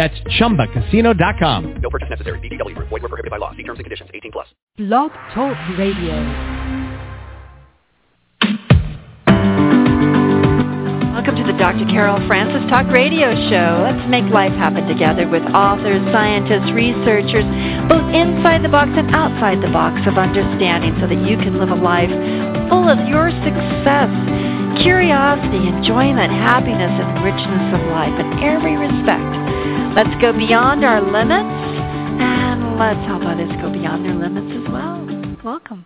That's ChumbaCasino.com. No purchase necessary. VGW. Void were prohibited by law. See terms and conditions. 18 plus. Blog Talk Radio. Welcome to the Dr. Carol Francis Talk Radio Show. Let's make life happen together with authors, scientists, researchers, both inside the box and outside the box of understanding so that you can live a life full of your success, curiosity, enjoyment, happiness, and richness of life in every respect. Let's go beyond our limits and let's help others go beyond their limits as well. Welcome.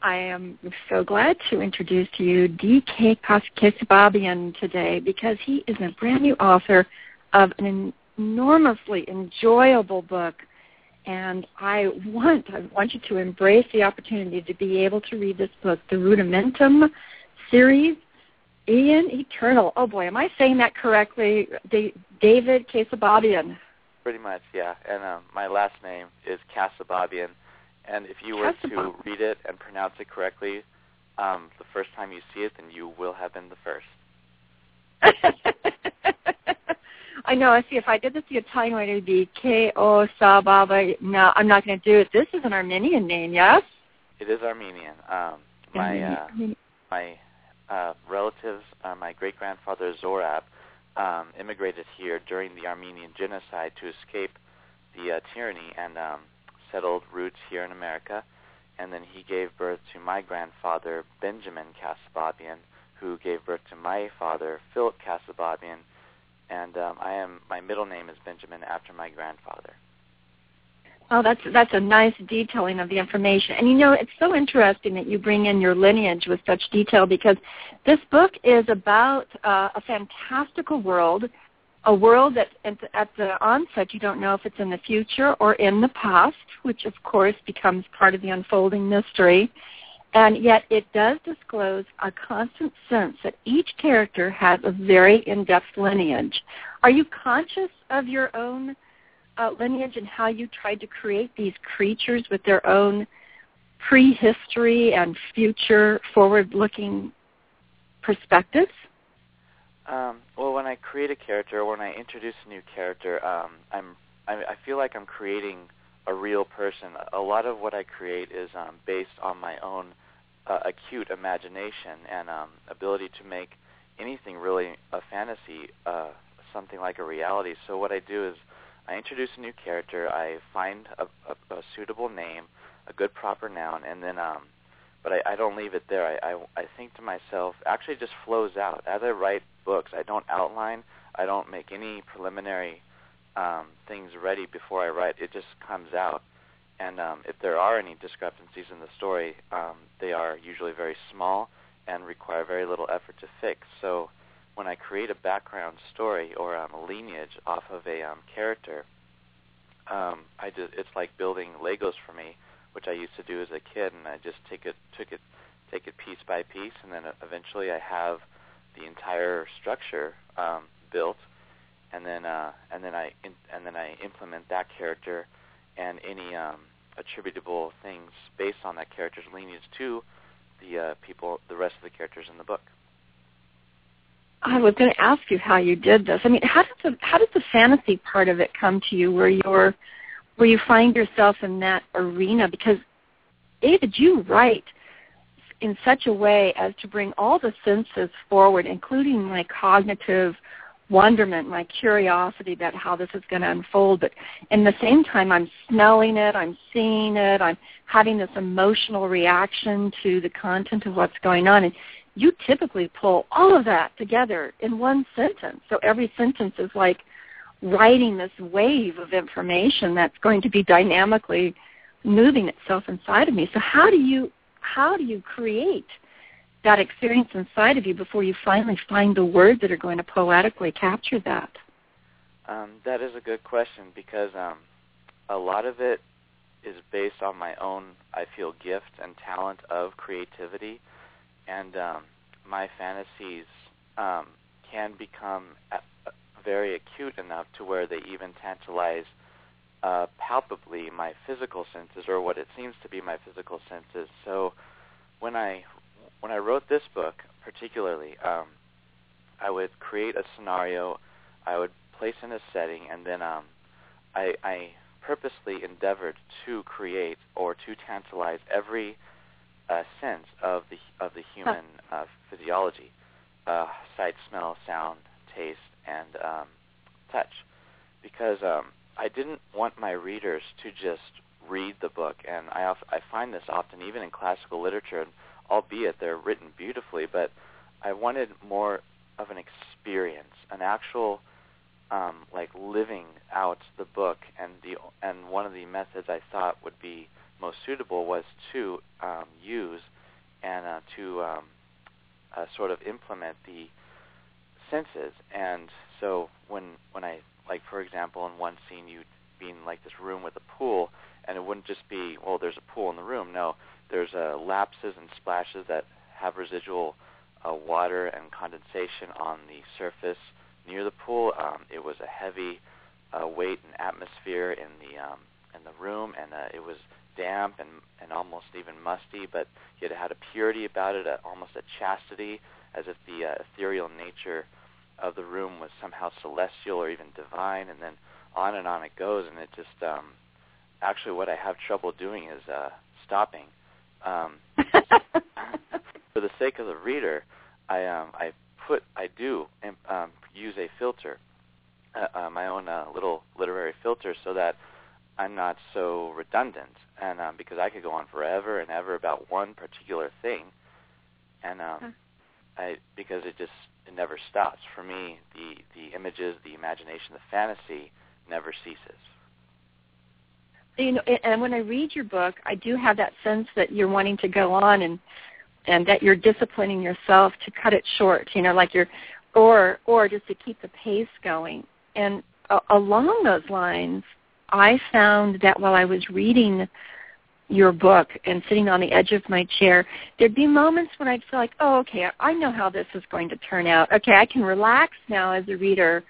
I am so glad to introduce to you D.K. Keosababian today because he is a brand new author of an enormously enjoyable book. And I want, I want you to embrace the opportunity to be able to read this book, the Rudimentum series, Aeon Eternal. Oh boy, am I saying that correctly? David Keosababian. Pretty much, yeah. And um, my last name is Keosababian. And if you were to read it and pronounce it correctly, um, the first time you see it, then you will have been the first. I know. I see. If I did this the Italian way, it would be K O Sababa. No, I'm not going to do it. This is an Armenian name, yes? It is Armenian. Um, my uh, my uh, relatives, uh, my great grandfather Zorab, um, immigrated here during the Armenian genocide to escape the uh, tyranny and um, settled roots here in America. And then he gave birth to my grandfather Benjamin Keosababian, who gave birth to my father Philip Keosababian. And um, I am my middle name is Benjamin after my grandfather. Oh, that's that's a nice detailing of the information. And you know, it's so interesting that you bring in your lineage with such detail because this book is about uh, a fantastical world, a world that at the, onset you don't know if it's in the future or in the past, which of course becomes part of the unfolding mystery. And yet it does disclose a constant sense that each character has a very in-depth lineage. Are you conscious of your own uh, lineage and how you tried to create these creatures with their own prehistory and future forward-looking perspectives? Um, well, when I create a character, or when I introduce a new character, um, I'm I, I feel like I'm creating a real person. A lot of what I create is um, based on my own uh, acute imagination and um, ability to make anything really a fantasy, uh, something like a reality. So what I do is I introduce a new character, I find a, a, a suitable name, a good proper noun, and then um, but I, I don't leave it there. I, I I think to myself, actually, it just flows out as I write books. I don't outline. I don't make any preliminary um, things ready before I write. It just comes out. And um, if there are any discrepancies in the story, um, they are usually very small and require very little effort to fix. So when I create a background story or um, a lineage off of a um, character, um, I just, it's like building Legos for me, which I used to do as a kid, and I just take it, took it, take it piece by piece, and then eventually I have the entire structure um, built, and then uh, and then I in, and then I implement that character and any um, attributable things based on that character's lineage to the uh, people, the rest of the characters in the book. I was going to ask you how you did this. I mean, how does the how does the fantasy part of it come to you, where you're where you find yourself in that arena? Because David, you write in such a way as to bring all the senses forward, including my cognitive wonderment, my curiosity about how this is going to unfold. But in the same time, I'm smelling it, I'm seeing it, I'm having this emotional reaction to the content of what's going on. And you typically pull all of that together in one sentence. So every sentence is like writing this wave of information that's going to be dynamically moving itself inside of me. So how do you how do you create that experience inside of you before you finally find the words that are going to poetically capture that? Um, that is a good question because um, a lot of it is based on my own, I feel, gift and talent of creativity, and um, my fantasies um, can become very acute enough to where they even tantalize uh, palpably my physical senses, or what it seems to be my physical senses. So when I when I wrote this book, particularly, um, I would create a scenario, I would place in a setting, and then um, I, I purposely endeavored to create or to tantalize every uh, sense of the of the human uh, physiology, uh, sight, smell, sound, taste, and um, touch, because um, I didn't want my readers to just read the book, and I I find this often even in classical literature, albeit they're written beautifully, but I wanted more of an experience, an actual um, like living out the book, and the and one of the methods I thought would be most suitable was to um, use and uh, to um, uh, sort of implement the senses. And so when when I like for example in one scene you'd be in like this room with a pool, and it wouldn't just be well there's a pool in the room. No, there's uh, lapses and splashes that have residual uh, water and condensation on the surface near the pool. Um, it was a heavy uh, weight and atmosphere in the um, in the room, and uh, it was damp and and almost even musty, but yet it had a purity about it, a, almost a chastity, as if the uh, ethereal nature of the room was somehow celestial or even divine, and then on and on it goes, and it just um, actually what I have trouble doing is uh, stopping. Um, for the sake of the reader, I um, I put I do um, use a filter, uh, uh, my own uh, little literary filter, so that I'm not so redundant, and um, because I could go on forever and ever about one particular thing, and um, huh. I because it just it never stops for me. The the images, the imagination, the fantasy never ceases. You know, and when I read your book, I do have that sense that you're wanting to go on and and that you're disciplining yourself to cut it short. You know, like you're or or just to keep the pace going. And uh, along those lines, I found that while I was reading your book and sitting on the edge of my chair, there'd be moments when I'd feel like, oh, okay, I know how this is going to turn out. Okay, I can relax now as a reader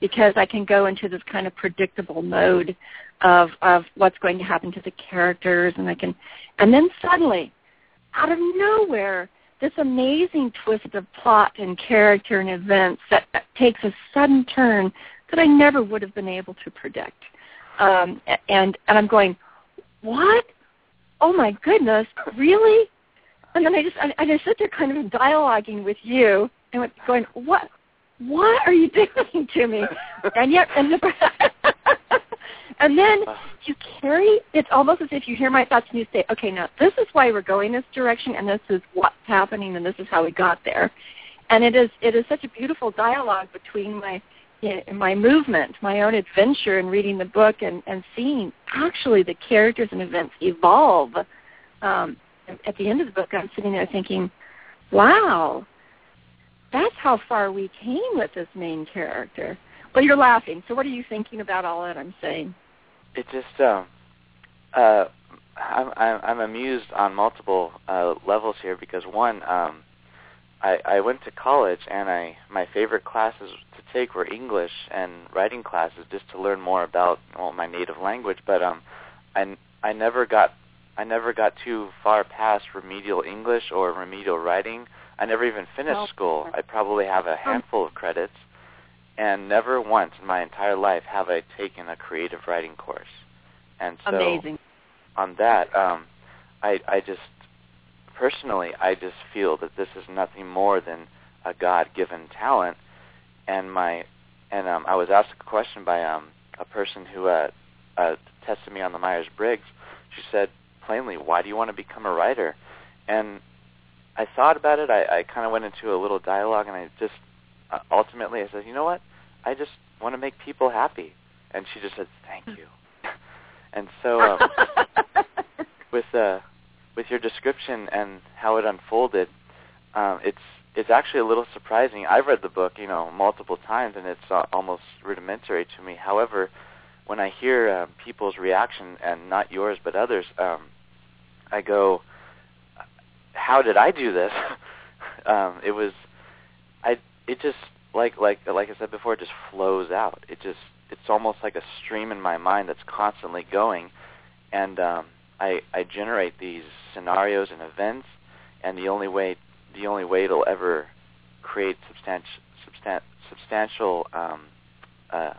because I can go into this kind of predictable mode of of what's going to happen to the characters, and I can, and then suddenly, out of nowhere, this amazing twist of plot and character and events that takes a sudden turn that I never would have been able to predict. Um, and and I'm going, what? Oh my goodness, really? And then I just I, I sit there kind of dialoguing with you and going, what? What are you doing to me? And yet, and the, and then you carry, it's almost as if you hear my thoughts and you say, okay, now this is why we're going this direction and this is what's happening and this is how we got there. And it is, it is such a beautiful dialogue between my, my movement, my own adventure in reading the book and, and seeing actually the characters and events evolve. Um, at the end of the book, I'm sitting there thinking, wow, that's how far we came with this main character. Well, you're laughing. So what are you thinking about all that I'm saying? it just um uh I'm I'm I'm amused on multiple uh levels here because one um I I went to college and I my favorite classes to take were English and writing classes just to learn more about well my native language but um I I never got I never got too far past remedial English or remedial writing. I never even finished oh. school. I probably have a handful of credits and never once in my entire life have I taken a creative writing course. And so Amazing. on that, um, I, I just personally, I just feel that this is nothing more than a God-given talent. And my, and um, I was asked a question by um, a person who uh, uh, tested me on the Myers-Briggs. She said plainly, "Why do you want to become a writer?" And I thought about it. I, I kind of went into a little dialogue, and I just uh, ultimately I said, you know what? I just want to make people happy. And she just said, thank you. and so um, with uh, with your description and how it unfolded, um, it's it's actually a little surprising. I've read the book, you know, multiple times, and it's uh, almost rudimentary to me. However, when I hear uh, people's reaction and not yours but others, um, I go, "How did I do this?" um, it was, I it just like like like I said before, it just flows out. It just it's almost like a stream in my mind that's constantly going, and um, I I generate these scenarios and events, and the only way the only way it'll ever create substantial substan- substantial um, uh,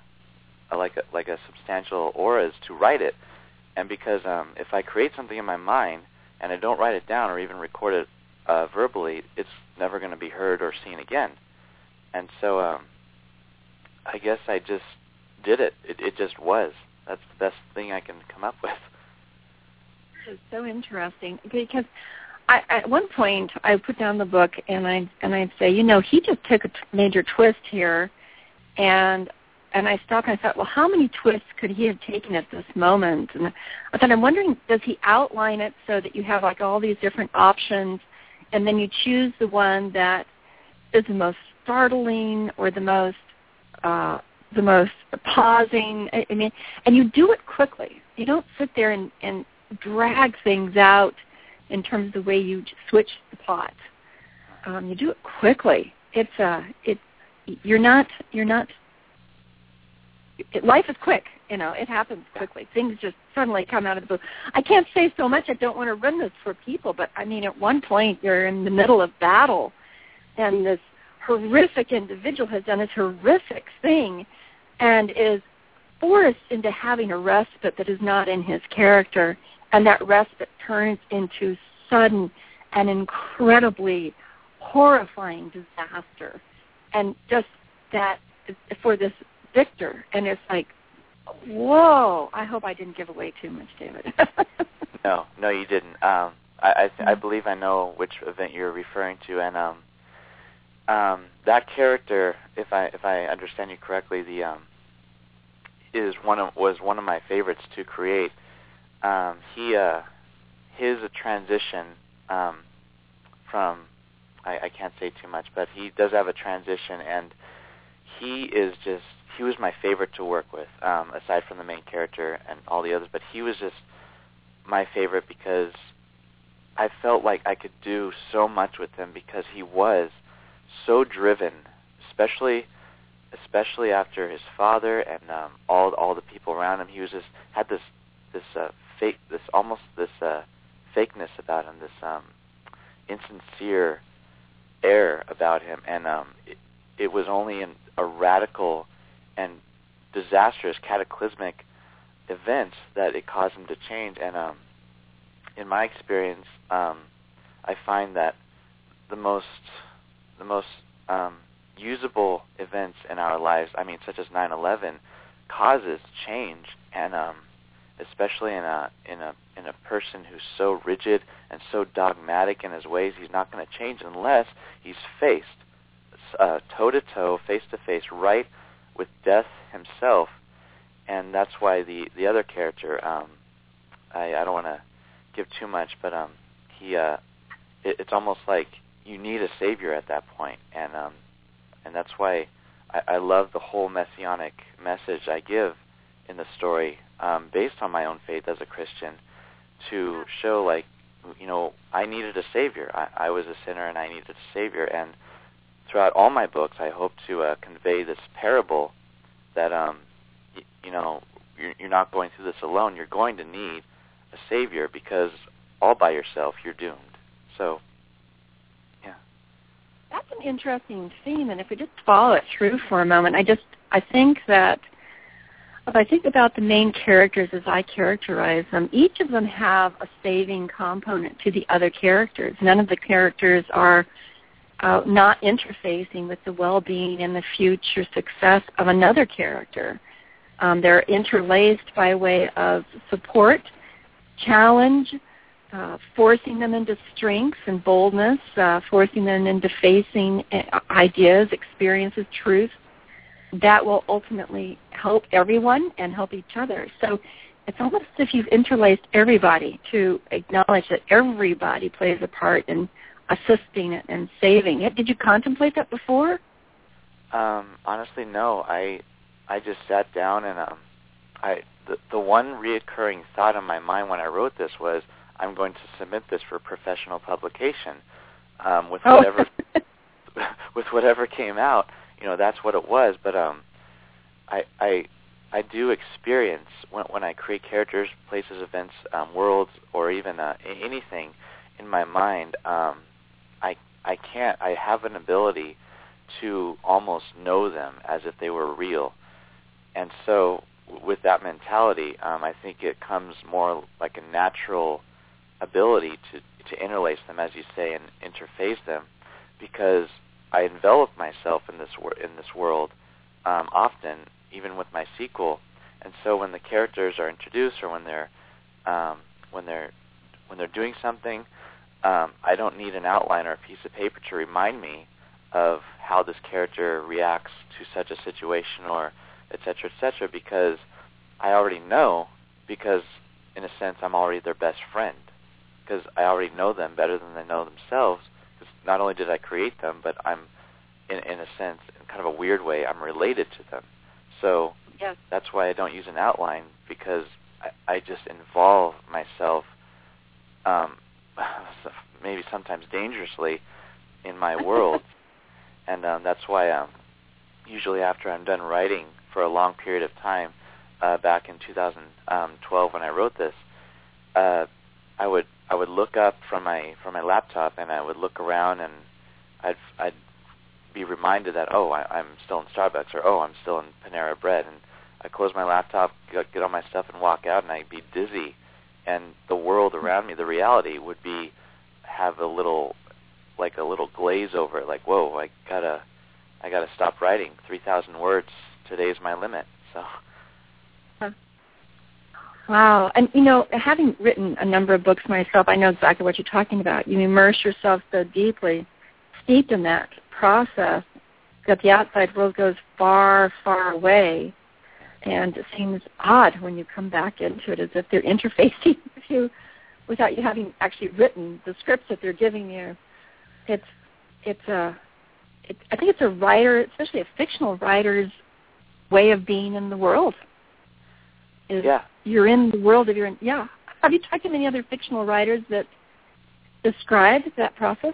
like a, like a substantial aura is to write it, and because um, if I create something in my mind and I don't write it down or even record it uh, verbally, it's never going to be heard or seen again. And so um, I guess I just did it. it. It just was. That's the best thing I can come up with. It's so interesting because I, at one point I put down the book and I and I'd say, you know, he just took a t- major twist here, and and I stopped and I thought, well, how many twists could he have taken at this moment? And I thought, I'm wondering, does he outline it so that you have like all these different options, and then you choose the one that is the most startling or the most uh, the most pausing. I, I mean, and you do it quickly. You don't sit there and, and drag things out in terms of the way you switch the plot. Um, you do it quickly. It's uh, it. You're not. You're not. It, life is quick. You know, it happens quickly. Things just suddenly come out of the blue. I can't say so much. I don't want to run this for people, but I mean, at one point you're in the middle of battle, and this horrific individual has done this horrific thing, and is forced into having a respite that is not in his character and that respite turns into sudden and incredibly horrifying disaster. And just that for this victor, and it's like, whoa! I hope I didn't give away too much, David. no, no, you didn't. Um, I I, th- I believe I know which event you're referring to, and um, um, that character, if I if I understand you correctly, the um, is one of was one of my favorites to create um, he uh, his a transition um, from I, I can't say too much, but he does have a transition, and he is just he was my favorite to work with, um, aside from the main character and all the others. But he was just my favorite because I felt like I could do so much with him because he was so driven, especially especially after his father and um, all all the people around him. He was just had this this uh, fake, this almost this uh, fakeness about him, this um, insincere air about him, and um, it, it was only in a radical and disastrous, cataclysmic event that it caused him to change. And um, in my experience, um, I find that the most the most um, usable events in our lives, I mean, such as 9/11, causes change, and um, especially in a in a in a person who's so rigid and so dogmatic in his ways, he's not going to change unless he's faced toe to toe, face to face, right with death himself. And that's why the the other character, um, I, I don't want to give too much, but um, he uh, it, it's almost like you need a savior at that point, and um, and that's why I, I love the whole messianic message I give in the story um, based on my own faith as a Christian to show like you know I needed a savior. I, I was a sinner and I needed a savior. And throughout all my books, I hope to uh, convey this parable that um, y- you know you're, you're not going through this alone. You're going to need a savior because all by yourself you're doomed. So yeah. That's an interesting theme, and if we just follow it through for a moment, I just I think that if I think about the main characters as I characterize them, each of them have a saving component to the other characters. None of the characters are uh, not interfacing with the well-being and the future success of another character. Um, they're interlaced by way of support, challenge, uh, forcing them into strengths and boldness, uh, forcing them into facing uh, ideas, experiences, truths, that will ultimately help everyone and help each other. So it's almost as if you've interlaced everybody to acknowledge that everybody plays a part in assisting it and saving it. Did you contemplate that before? Um, honestly, no. I I just sat down and um, I the the one reoccurring thought in my mind when I wrote this was I'm going to submit this for professional publication um, with Oh. whatever with whatever came out. You know, that's what it was. But um, I I I do experience when when I create characters, places, events, um, worlds, or even uh, anything in my mind. Um, I I can't. I have an ability to almost know them as if they were real, and so with that mentality, um, I think it comes more like a natural ability to to interlace them, as you say, and interface them, because I envelop myself in this wor- in this world um, often, even with my sequel, and so when the characters are introduced or when they're um, when they're when they're doing something, um, I don't need an outline or a piece of paper to remind me of how this character reacts to such a situation or et cetera, et cetera, because I already know because in a sense I'm already their best friend because I already know them better than they know themselves because not only did I create them but I'm in, in a sense in kind of a weird way I'm related to them so Yes. that's why I don't use an outline because I, I just involve myself um, maybe sometimes dangerously in my world and um, that's why um, usually after I'm done writing for a long period of time uh, back in 2012 when I wrote this, uh, I would I would look up from my from my laptop and I would look around and I'd I'd be reminded that oh I, I'm still in Starbucks or oh I'm still in Panera Bread and I close my laptop, get, get all my stuff and walk out and I'd be dizzy and the world around me, the reality would be have a little like a little glaze over it, like whoa I gotta I gotta stop writing. Three thousand words today's my limit. So Wow. And you know, having written a number of books myself, I know exactly what you're talking about. You immerse yourself so deeply, steeped in that process, that the outside world goes far, far away. And it seems odd when you come back into it as if they're interfacing with you without you having actually written the scripts that they're giving you. It's it's a it, I think it's a writer, especially a fictional writer's way of being in the world. Is yeah, you're in the world of your yeah. Have you talked to many other fictional writers that describe that process?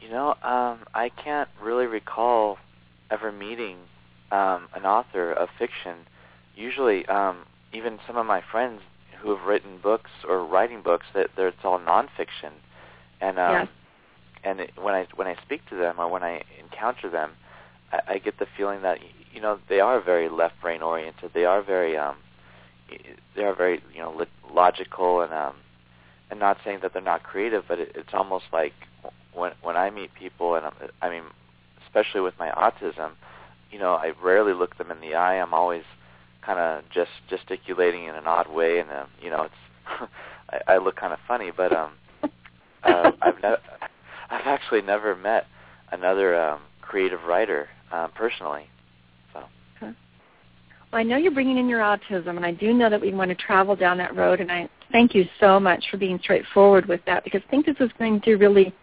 you know um, I can't really recall ever meeting um, an author of fiction. Usually, um, even some of my friends who have written books or writing books that they're, it's all nonfiction, and um, Yes. and it, when I when I speak to them or when I encounter them, I, I get the feeling that you know they are very left brain oriented. They are very um, they are very you know lo- logical and um, and not saying that they're not creative, but it, it's almost like when when I meet people and I'm, I mean especially with my autism, you know I rarely look them in the eye. I'm always kind of just gesticulating in an odd way, and um, you know it's I, I look kind of funny, but um, uh, I've ne- I've actually never met another um, creative writer um, personally. I know you're bringing in your autism, and I do know that we want to travel down that road. And I thank you so much for being straightforward with that, because I think this is going to really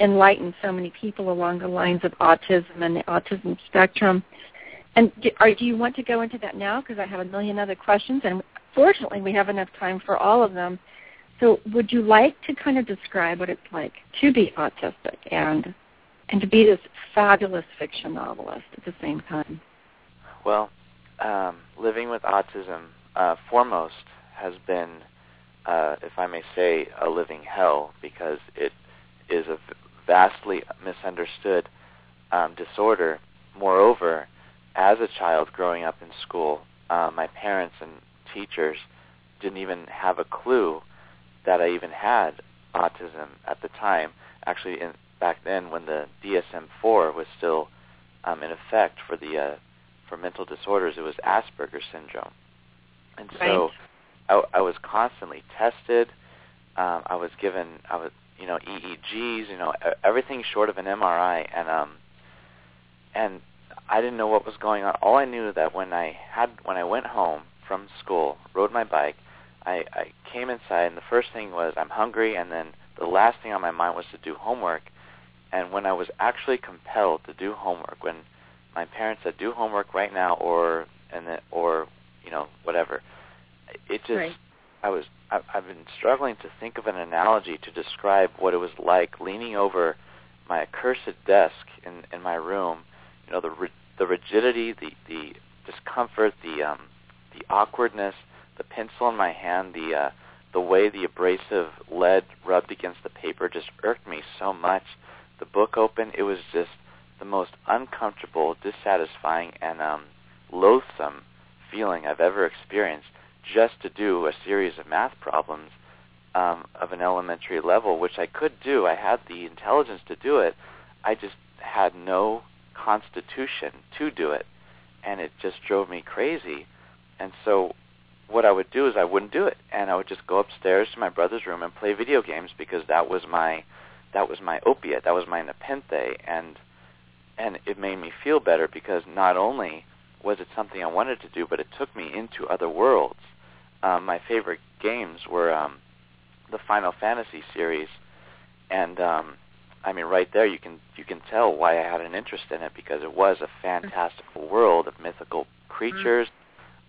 enlighten so many people along the lines of autism and the autism spectrum. And do, are, do you want to go into that now? Because I have a million other questions, and fortunately, we have enough time for all of them. So, would you like to kind of describe what it's like to be autistic and and to be this fabulous fiction novelist at the same time? Well, um, living with autism, uh, foremost, has been, uh, if I may say, a living hell because it is a vastly misunderstood um, disorder. Moreover, as a child growing up in school, uh, my parents and teachers didn't even have a clue that I even had autism at the time. Actually, in, back then, when the DSM-4 was still um, in effect for the uh, for mental disorders, it was Asperger's syndrome, and so I, I was constantly tested. Um, I was given, I was, you know, EEGs, you know, everything short of an MRI, and um, and I didn't know what was going on. All I knew that when I had, when I went home from school, rode my bike, I, I came inside, and the first thing was I'm hungry, and then the last thing on my mind was to do homework. And when I was actually compelled to do homework, when my parents said do homework right now, or and then, or you know, whatever. It just, Right. I was, I, I've been struggling to think of an analogy to describe what it was like leaning over my accursed desk in in my room. You know, the the rigidity, the the discomfort, the um, the awkwardness, the pencil in my hand, the uh, the way the abrasive lead rubbed against the paper just irked me so much. The book open, it was just the most uncomfortable, dissatisfying, and um, loathsome feeling I've ever experienced just to do a series of math problems um, of an elementary level, which I could do. I had the intelligence to do it. I just had no constitution to do it, and it just drove me crazy. And so what I would do is I wouldn't do it, and I would just go upstairs to my brother's room and play video games because that was my that was my opiate, that was my nepenthe, and and it made me feel better because not only was it something I wanted to do, but it took me into other worlds. Um, my favorite games were um, the Final Fantasy series, and um, I mean, right there you can you can tell why I had an interest in it because it was a fantastical world of mythical creatures,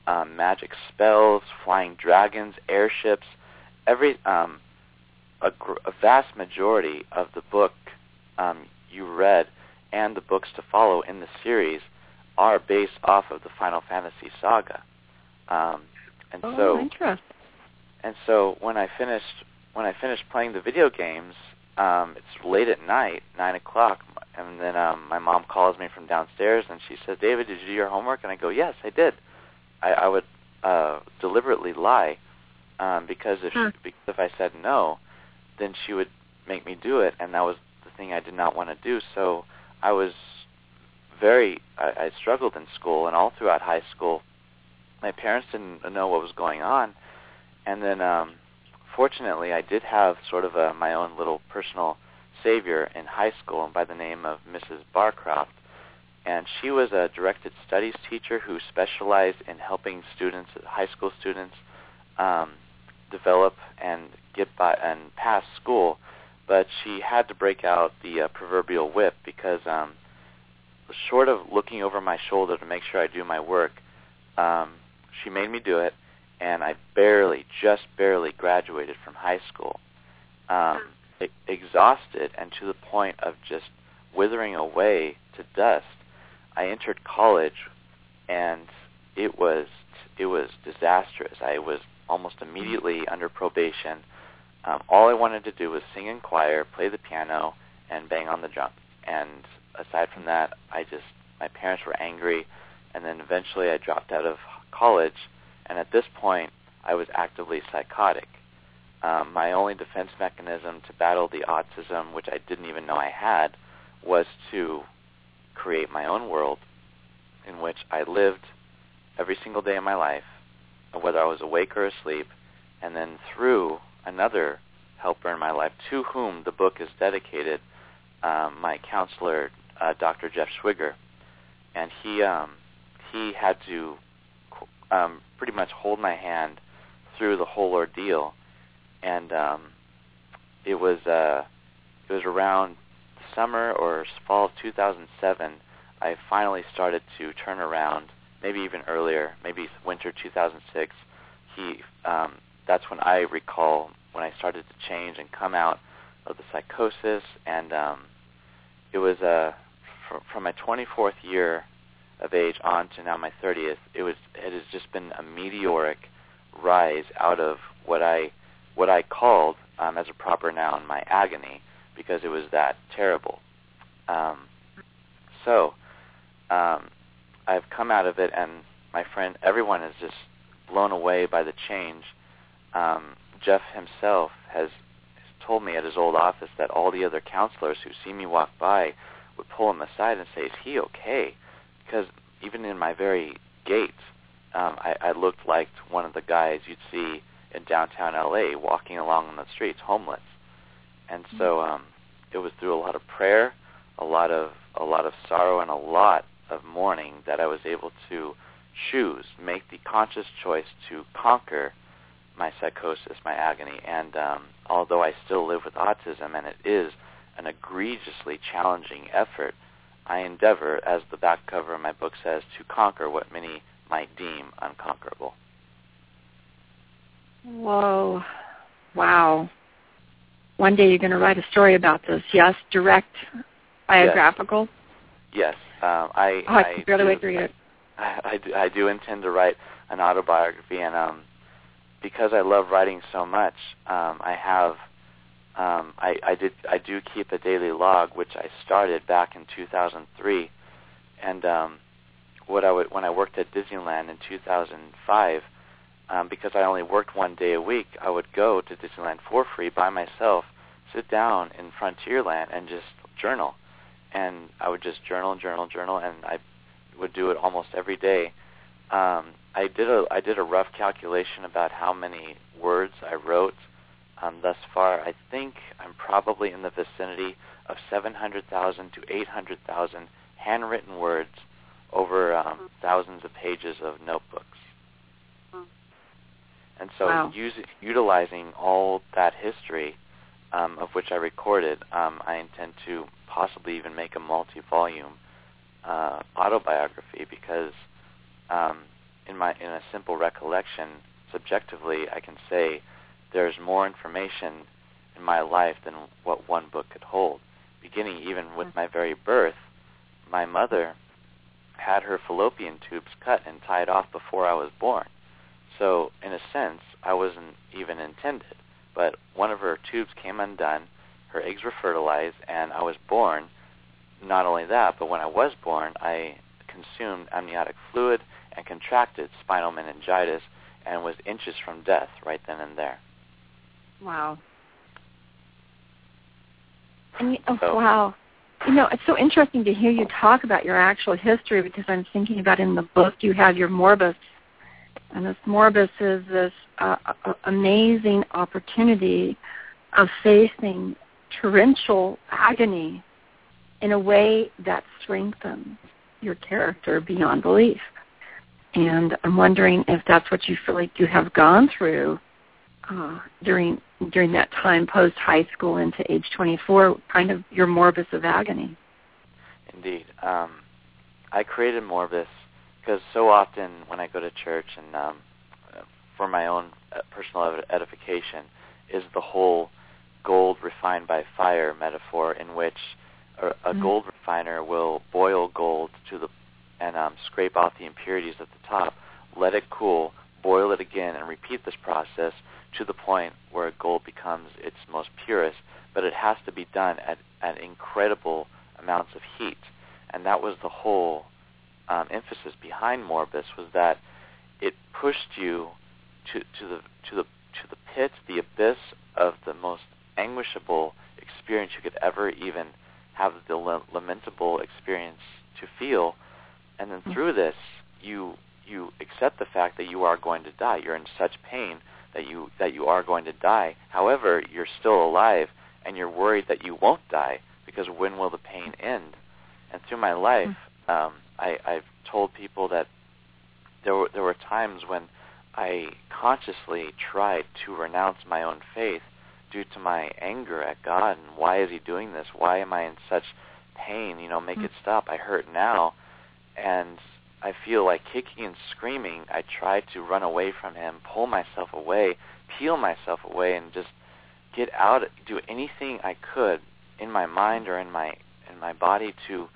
um, magic spells, flying dragons, airships, every um, a, gr- a vast majority of the book um, you read and the books to follow in the series are based off of the Final Fantasy saga. Um, and Oh, so interesting. and so when I finished when I finished playing the video games, um, it's late at night, nine o'clock, and then um, my mom calls me from downstairs and she says, "David, did you do your homework?" And I go, "Yes, I did." I, I would uh, deliberately lie um, because if Huh. she, because if I said no, then she would make me do it, and that was the thing I did not want to do. So I was very I, I struggled in school and all throughout high school. My parents didn't know what was going on, and then um, fortunately I did have sort of a, my own little personal savior in high school by the name of Mrs. Barcroft, and she was a directed studies teacher who specialized in helping students, high school students, um, develop and get by and pass school. But she had to break out the uh, proverbial whip because, um, short of looking over my shoulder to make sure I do my work, um, she made me do it, and I barely, just barely graduated from high school, um, exhausted and to the point of just withering away to dust. I entered college, and it was it was disastrous. I was almost immediately under probation. Um, all I wanted to do was sing in choir, play the piano, and bang on the drum. And aside from that, I just my parents were angry, and then eventually I dropped out of college. And at this point, I was actively psychotic. Um, my only defense mechanism to battle the autism, which I didn't even know I had, was to create my own world in which I lived every single day of my life, whether I was awake or asleep, and then through another helper in my life to whom the book is dedicated, um, my counselor, uh, Dr. Jeff Schwiger, and he um, he had to um, pretty much hold my hand through the whole ordeal, and um, it was uh, it was around summer or fall of 2007. I finally started to turn around, maybe even earlier, maybe winter 2006. He um, that's when I recall when I started to change and come out of the psychosis, and um, it was uh, fr- from my 24th year of age on to now my 30th. It was it has just been a meteoric rise out of what I what I called um, as a proper noun my agony because it was that terrible. Um, so um, I've come out of it, and my friend, everyone is just blown away by the change. Um, Jeff himself has, has told me at his old office that all the other counselors who see me walk by would pull him aside and say, "Is he okay?" Because even in my very gait, um, I, I looked like one of the guys you'd see in downtown LA walking along on the streets, homeless. And so um, it was through a lot of prayer, a lot of a lot of sorrow, and a lot of mourning that I was able to choose, make the conscious choice to conquer my psychosis, my agony. And um, although I still live with autism, and it is an egregiously challenging effort, I endeavor, as the back cover of my book says, to conquer what many might deem unconquerable. Whoa. Wow. One day you're going to write a story about this, yes? Direct biographical? Yes. Um, I, oh, I can barely do, wait to read it. I, I, do, I do intend to write an autobiography, and um, because I love writing so much, um, I have um, I, I did I do keep a daily log, which I started back in 2003, and um, what I would when I worked at Disneyland in 2005, um, because I only worked one day a week, I would go to Disneyland for free by myself, sit down in Frontierland, and just journal, and I would just journal, journal, journal, and I would do it almost every day. Um, I did a I did a rough calculation about how many words I wrote um, thus far. I think I'm probably in the vicinity of 700,000 to 800,000 handwritten words over um, thousands of pages of notebooks. And so, wow. using, utilizing all that history um, of which I recorded, um, I intend to possibly even make a multi-volume uh, autobiography because, um, in my in a simple recollection, subjectively, I can say there's more information in my life than what one book could hold. Beginning even with mm-hmm. my very birth, my mother had her fallopian tubes cut and tied off before I was born. So in a sense, I wasn't even intended. But one of her tubes came undone, her eggs were fertilized, and I was born. Not only that, but when I was born, I consumed amniotic fluid and contracted spinal meningitis and was inches from death right then and there. Wow. And, oh, So- wow. You know, it's so interesting to hear you talk about your actual history because I'm thinking about in the book you have your morbus. And this morbus is this uh, uh, amazing opportunity of facing torrential agony in a way that strengthens your character beyond belief. And I'm wondering if that's what you feel like you have gone through uh, during during that time post high school into age 24, kind of your morbus of agony. Indeed. Um, I created Morbus because so often when I go to church and um, for my own uh, personal edification is the whole gold refined by fire metaphor in which a, a Mhm. gold refiner will boil gold to the and um, scrape off the impurities at the top, let it cool, boil it again, and repeat this process to the point where gold becomes its most purest. But it has to be done at, at incredible amounts of heat, and that was the whole um, emphasis behind Morbus was that it pushed you to, to the to the to the pit, the abyss of the most anguishable experience you could ever even have the lamentable experience to feel, and then mm. through this you you accept the fact that you are going to die. You're in such pain that you that you are going to die. However, you're still alive, and you're worried that you won't die because when will the pain end? And through my life, mm. um, I, I've told people that there were there were times when I consciously tried to renounce my own faith due to my anger at God and why is He doing this? Why am I in such pain? You know, make mm. it stop. I hurt now, and I feel like kicking and screaming. I tried to run away from Him, pull myself away, peel myself away, and just get out. Do anything I could in my mind or in my in my body to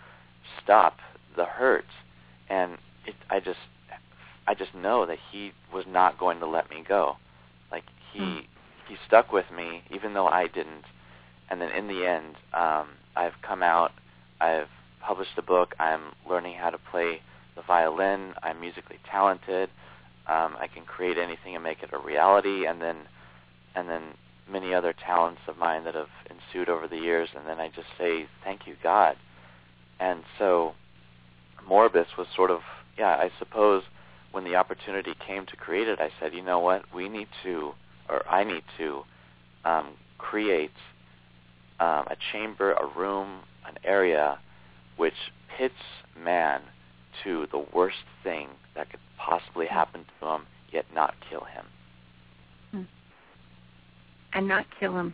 stop the hurt, and it, I just I just know that he was not going to let me go. Like he Hmm. he stuck with me even though I didn't. And then in the end, um, I've come out. I've published a book. I'm learning how to play the violin. I'm musically talented. Um, I can create anything and make it a reality. And then and then many other talents of mine that have ensued over the years. And then I just say thank you, God. And so Morbus was sort of yeah, I suppose when the opportunity came to create it, I said, you know what, we need to, or I need to, um, create um, a chamber, a room, an area which pits man to the worst thing that could possibly hmm. happen to him, yet not kill him. Hmm. and not kill him.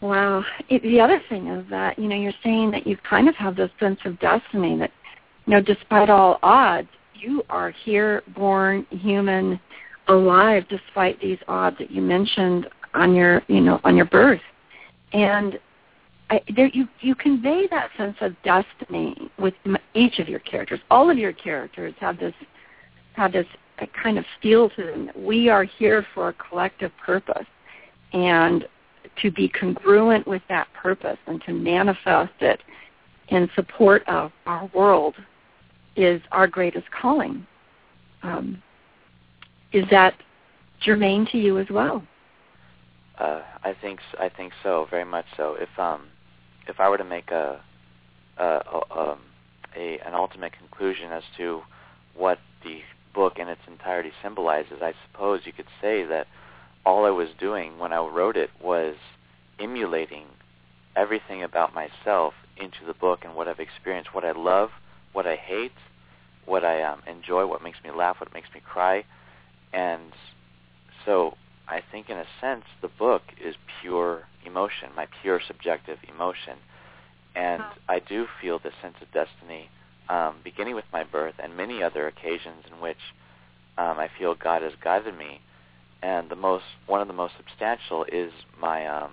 Wow. It, the other thing is that, you know, you're saying that you kind of have this sense of destiny that, you know, despite all odds, you are here, born, human, alive, despite these odds that you mentioned on your, you know, on your birth. And I, there, you you convey that sense of destiny with each of your characters. All of your characters have this have this kind of feel to them. We are here for a collective purpose, and to be congruent with that purpose and to manifest it in support of our world is our greatest calling. Um, is that germane to you as well? Uh, I think I think so, very much so. If um, if I were to make a, a, a, um, a an ultimate conclusion as to what the book in its entirety symbolizes, I suppose you could say that all I was doing when I wrote it was emulating everything about myself into the book and what I've experienced, what I love, what I hate, what I um, enjoy, what makes me laugh, what makes me cry, and so I think in a sense the book is pure emotion, my pure subjective emotion. And I do feel this sense of destiny, um, beginning with my birth and many other occasions in which um, I feel God has guided me. And the most, one of the most substantial is my um,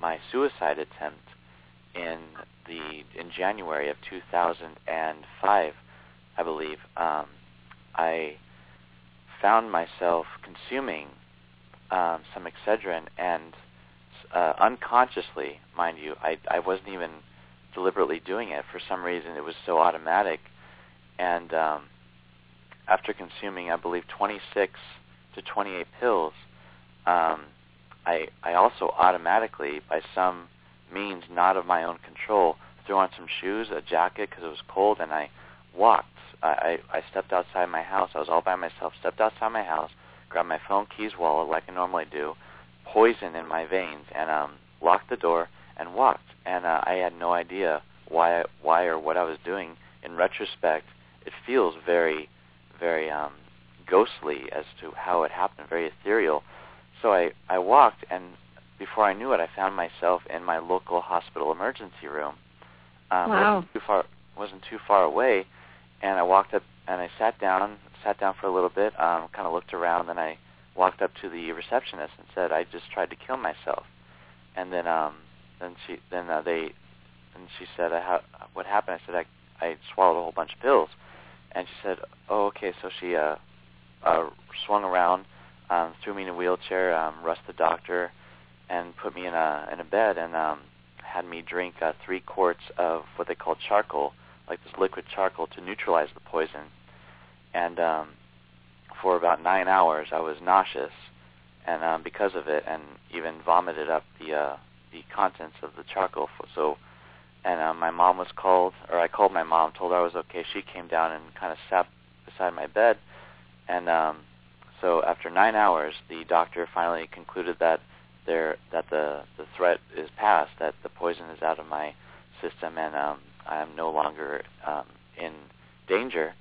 my suicide attempt in the in January of 2005, I believe. Um, I found myself consuming um, some Excedrin and uh, unconsciously, mind you. I, I wasn't even deliberately doing it. For some reason, it was so automatic. And um, after consuming, I believe, 26 to 28 pills, um, I, I also automatically, by some means not of my own control, threw on some shoes, a jacket because it was cold, and I walked. I, I, I stepped outside my house. I was all by myself. Stepped outside my house, grabbed my phone, keys, wallet, like I normally do, poison in my veins and um, locked the door and walked. And uh, I had no idea why, why or what I was doing. In retrospect, it feels very, very um, ghostly as to how it happened, very ethereal. So I, I walked, and before I knew it, I found myself in my local hospital emergency room. Um, wow. wasn't too far wasn't too far away, and I walked up and I sat down, sat down for a little bit, um, kind of looked around, then I walked up to the receptionist and said, "I just tried to kill myself." And then, um, then she, then uh, they, and she said, uh, how, "What happened?" I said, "I, I swallowed a whole bunch of pills." And she said, "Oh, okay." So she uh, uh, swung around, um, threw me in a wheelchair, um, rushed the doctor, and put me in a in a bed, and um, had me drink uh, three quarts of what they call charcoal, like this liquid charcoal, to neutralize the poison. And um, for about nine hours, I was nauseous, and um, because of it, and even vomited up the uh, the contents of the charcoal. So, and uh, my mom was called, or I called my mom, told her I was okay. She came down and kind of sat beside my bed, and um, so after nine hours, the doctor finally concluded that there that the the threat is past, that the poison is out of my system, and um, I am no longer um, in danger.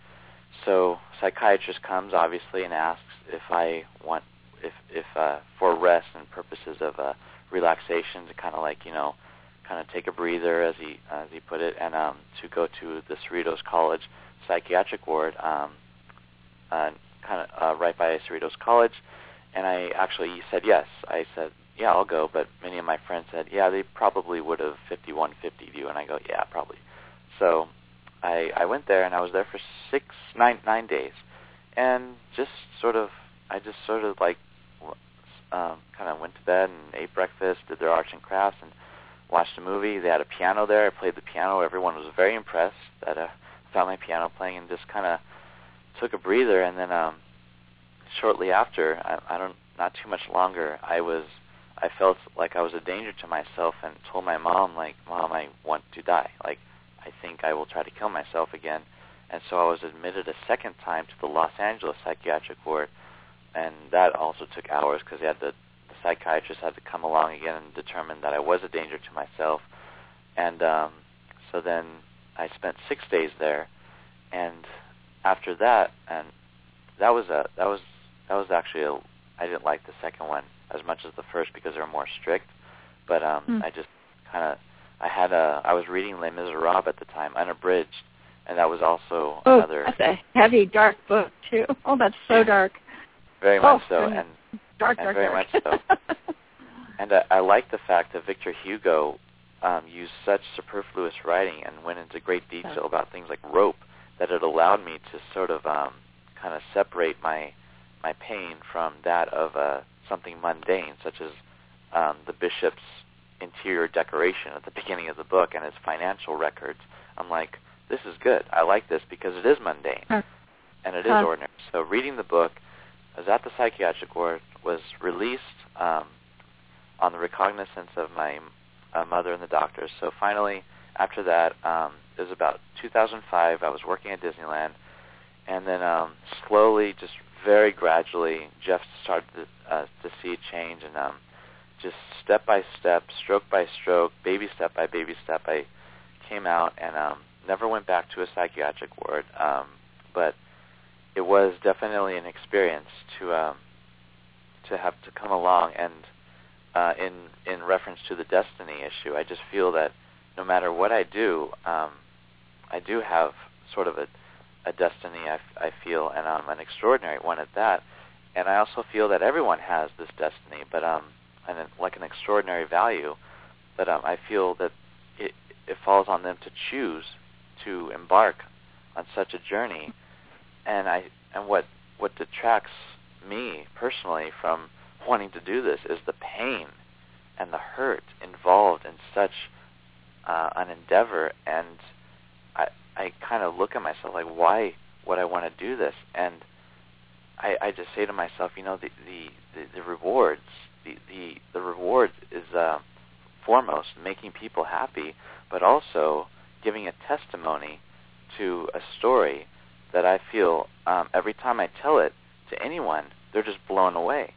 So psychiatrist comes obviously and asks if I want if if uh, for rest and purposes of uh, relaxation to kind of like you know kind of take a breather as he as he put it and um, to go to the Cerritos College psychiatric ward um, uh, kind of uh, right by Cerritos College. And I actually said yes. I said yeah I'll go. But many of my friends said yeah they probably would have 5150 view. And I go yeah probably. So I I went there and I was there for six nine nine days, and just sort of I just sort of like um, kind of went to bed and ate breakfast, did their arts and crafts, and watched a movie. They had a piano there. I played the piano. Everyone was very impressed that I found my piano playing, and just kind of took a breather. And then um, shortly after, I, I don't not too much longer, I was I felt like I was a danger to myself, and told my mom like, Mom, I want to die. Like I think I will try to kill myself again. And so I was admitted a second time to the Los Angeles psychiatric ward, and that also took hours because they had the, the psychiatrist had to come along again and determine that I was a danger to myself. And um, so then I spent six days there, and after that, and that was a that was that was actually a I didn't like the second one as much as the first because they were more strict, but um, mm. I just kind of I had a I was reading Les Miserables at the time, unabridged, and that was also oh, another. That's a heavy, dark book too. Oh, that's so dark. Very oh, much so, and dark, and dark, very dark. much so. and I, I like the fact that Victor Hugo um, used such superfluous writing and went into great detail about things like rope that it allowed me to sort of um, kind of separate my my pain from that of uh, something mundane, such as um, the bishop's interior decoration at the beginning of the book and his financial records. I'm like, this is good. I like this because it is mundane Huh. and it is Huh. ordinary. So reading the book, I was at the psychiatric ward, was released um, on the recognizance of my uh, mother and the doctors. So finally, after that, um, it was about 2005. I was working at Disneyland, and then um, slowly, just very gradually, Jeff started to, uh, to see a change, and um, just step by step, stroke by stroke, baby step by baby step, I came out and um, never went back to a psychiatric ward. Um, but it was definitely an experience to um, to have to come along and uh, in in reference to the destiny issue, I just feel that no matter what I do, um, I do have sort of a, a destiny. I, I feel, and um, an extraordinary one at that. And I also feel that everyone has this destiny, but um, and like an extraordinary value. But um, I feel that it it falls on them to choose to embark on such a journey. And I and what what detracts me personally from wanting to do this is the pain and the hurt involved in such uh, an endeavor. And I I kind of look at myself like, why would I want to do this? And I, I just say to myself, you know, the the the, the rewards, the the the reward is uh, foremost making people happy, but also giving a testimony to a story that I feel um, every time I tell it to anyone, they're just blown away.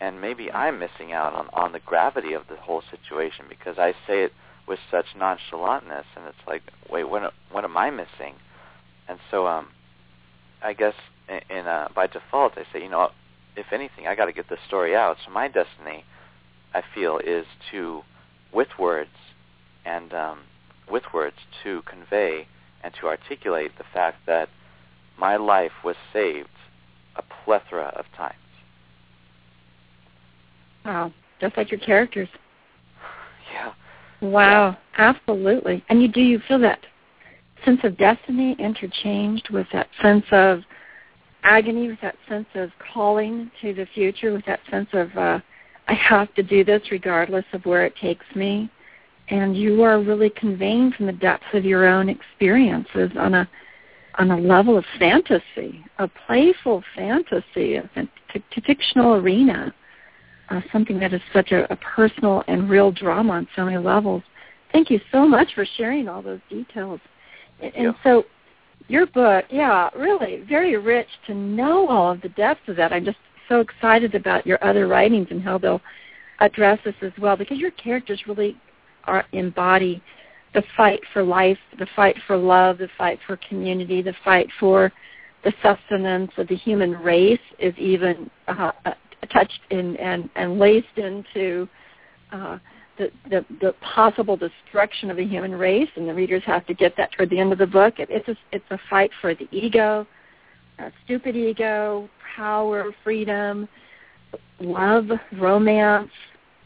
And maybe I'm missing out on, on the gravity of the whole situation because I say it with such nonchalantness, and it's like, wait, what, what am I missing? And so, um, I guess in, in uh, by default, I say, you know, if anything, I got to get this story out. So my destiny, I feel, is to, with words, and um, with words, to convey and to articulate the fact that my life was saved a plethora of times. Wow, just like your characters. Yeah. Wow, absolutely. And you do you feel that sense of destiny interchanged with that sense of agony, with that sense of calling to the future, with that sense of uh, I have to do this regardless of where it takes me. And you are really conveying from the depths of your own experiences on a on a level of fantasy, a playful fantasy, a fictional arena uh, something that is such a, a personal and real drama on so many levels. Thank you so much for sharing all those details. And, and you. so, your book, yeah, really very rich to know all of the depths of that. I'm just so excited about your other writings and how they'll address this as well, because your characters really are embody the fight for life, the fight for love, the fight for community, the fight for the sustenance of the human race is even uh, uh, touched in and, and laced into uh, the, the, the possible destruction of the human race, and the readers have to get that toward the end of the book. It, it's a, it's a fight for the ego, uh, stupid ego, power, freedom, love, romance,